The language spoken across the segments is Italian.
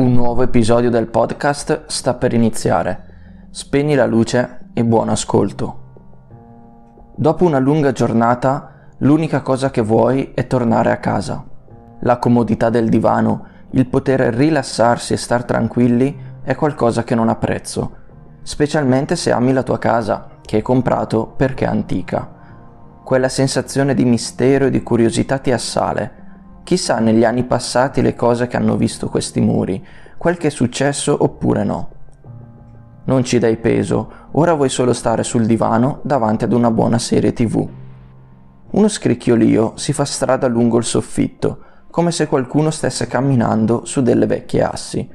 Un nuovo episodio del podcast sta per iniziare. Spegni la luce e buon ascolto. Dopo una lunga giornata, l'unica cosa che vuoi è tornare a casa. La comodità del divano, il poter rilassarsi e star tranquilli è qualcosa che non apprezzo, specialmente se ami la tua casa, che hai comprato perché è antica. Quella sensazione di mistero e di curiosità ti assale Chissà negli anni passati le cose che hanno visto questi muri, quel che è successo oppure no. Non ci dai peso, ora vuoi solo stare sul divano davanti ad una buona serie tv. Uno scricchiolio si fa strada lungo il soffitto, come se qualcuno stesse camminando su delle vecchie assi.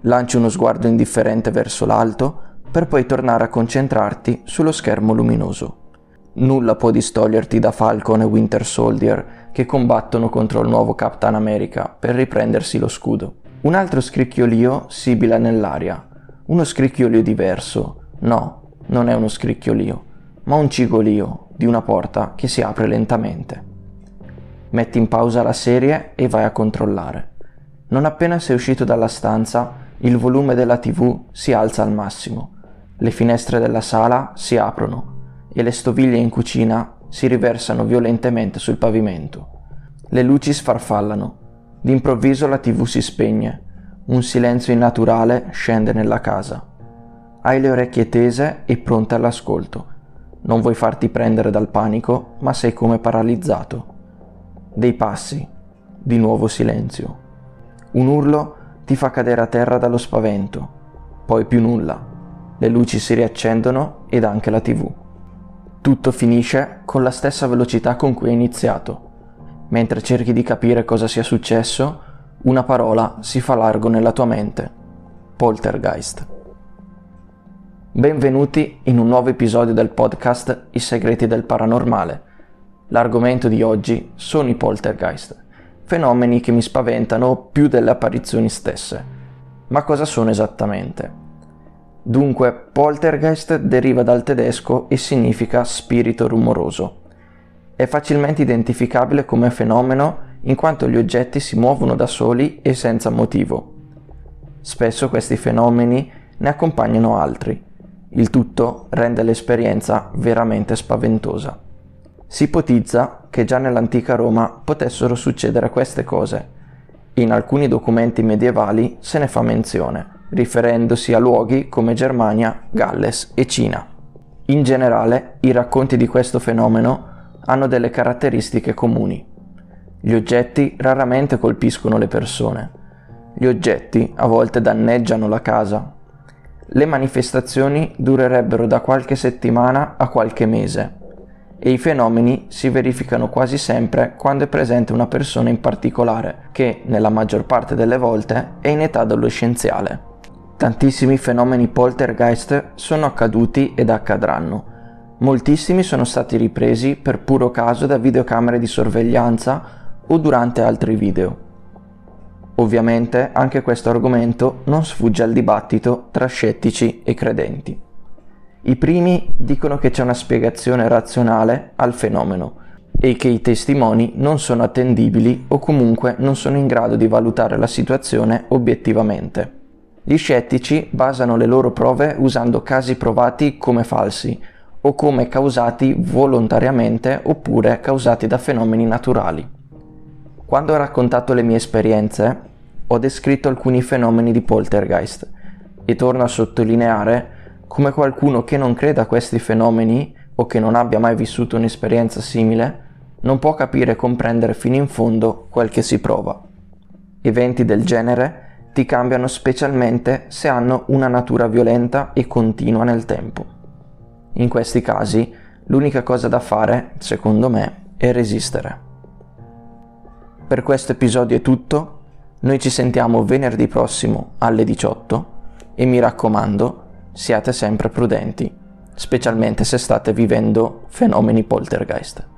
Lanci uno sguardo indifferente verso l'alto, per poi tornare a concentrarti sullo schermo luminoso. Nulla può distoglierti da Falcon e Winter Soldier che combattono contro il nuovo Captain America per riprendersi lo scudo. Un altro scricchiolio sibila nell'aria. Uno scricchiolio diverso. No, non è uno scricchiolio, ma un cigolio di una porta che si apre lentamente. Metti in pausa la serie e vai a controllare. Non appena sei uscito dalla stanza, il volume della TV si alza al massimo. Le finestre della sala si aprono e le stoviglie in cucina si riversano violentemente sul pavimento. Le luci sfarfallano. D'improvviso la tv si spegne. Un silenzio innaturale scende nella casa. Hai le orecchie tese e pronte all'ascolto. Non vuoi farti prendere dal panico, ma sei come paralizzato. Dei passi. Di nuovo silenzio. Un urlo ti fa cadere a terra dallo spavento. Poi più nulla. Le luci si riaccendono ed anche la tv. Tutto finisce con la stessa velocità con cui è iniziato. Mentre cerchi di capire cosa sia successo, una parola si fa largo nella tua mente. Poltergeist. Benvenuti in un nuovo episodio del podcast I segreti del paranormale. L'argomento di oggi sono i poltergeist, fenomeni che mi spaventano più delle apparizioni stesse. Ma cosa sono esattamente? Dunque, poltergeist deriva dal tedesco e significa spirito rumoroso. È facilmente identificabile come fenomeno in quanto gli oggetti si muovono da soli e senza motivo. Spesso questi fenomeni ne accompagnano altri. Il tutto rende l'esperienza veramente spaventosa. Si ipotizza che già nell'antica Roma potessero succedere queste cose. In alcuni documenti medievali se ne fa menzione riferendosi a luoghi come Germania, Galles e Cina. In generale, i racconti di questo fenomeno hanno delle caratteristiche comuni. Gli oggetti raramente colpiscono le persone. Gli oggetti a volte danneggiano la casa. Le manifestazioni durerebbero da qualche settimana a qualche mese e i fenomeni si verificano quasi sempre quando è presente una persona in particolare che, nella maggior parte delle volte, è in età adolescenziale. Tantissimi fenomeni poltergeist sono accaduti ed accadranno. Moltissimi sono stati ripresi per puro caso da videocamere di sorveglianza o durante altri video. Ovviamente anche questo argomento non sfugge al dibattito tra scettici e credenti. I primi dicono che c'è una spiegazione razionale al fenomeno e che i testimoni non sono attendibili o comunque non sono in grado di valutare la situazione obiettivamente. Gli scettici basano le loro prove usando casi provati come falsi o come causati volontariamente oppure causati da fenomeni naturali. Quando ho raccontato le mie esperienze, ho descritto alcuni fenomeni di poltergeist e torno a sottolineare come qualcuno che non creda a questi fenomeni o che non abbia mai vissuto un'esperienza simile non può capire e comprendere fino in fondo quel che si prova. Eventi del genere ti cambiano specialmente se hanno una natura violenta e continua nel tempo. In questi casi l'unica cosa da fare, secondo me, è resistere. Per questo episodio è tutto, noi ci sentiamo venerdì prossimo alle 18 e mi raccomando, siate sempre prudenti, specialmente se state vivendo fenomeni poltergeist.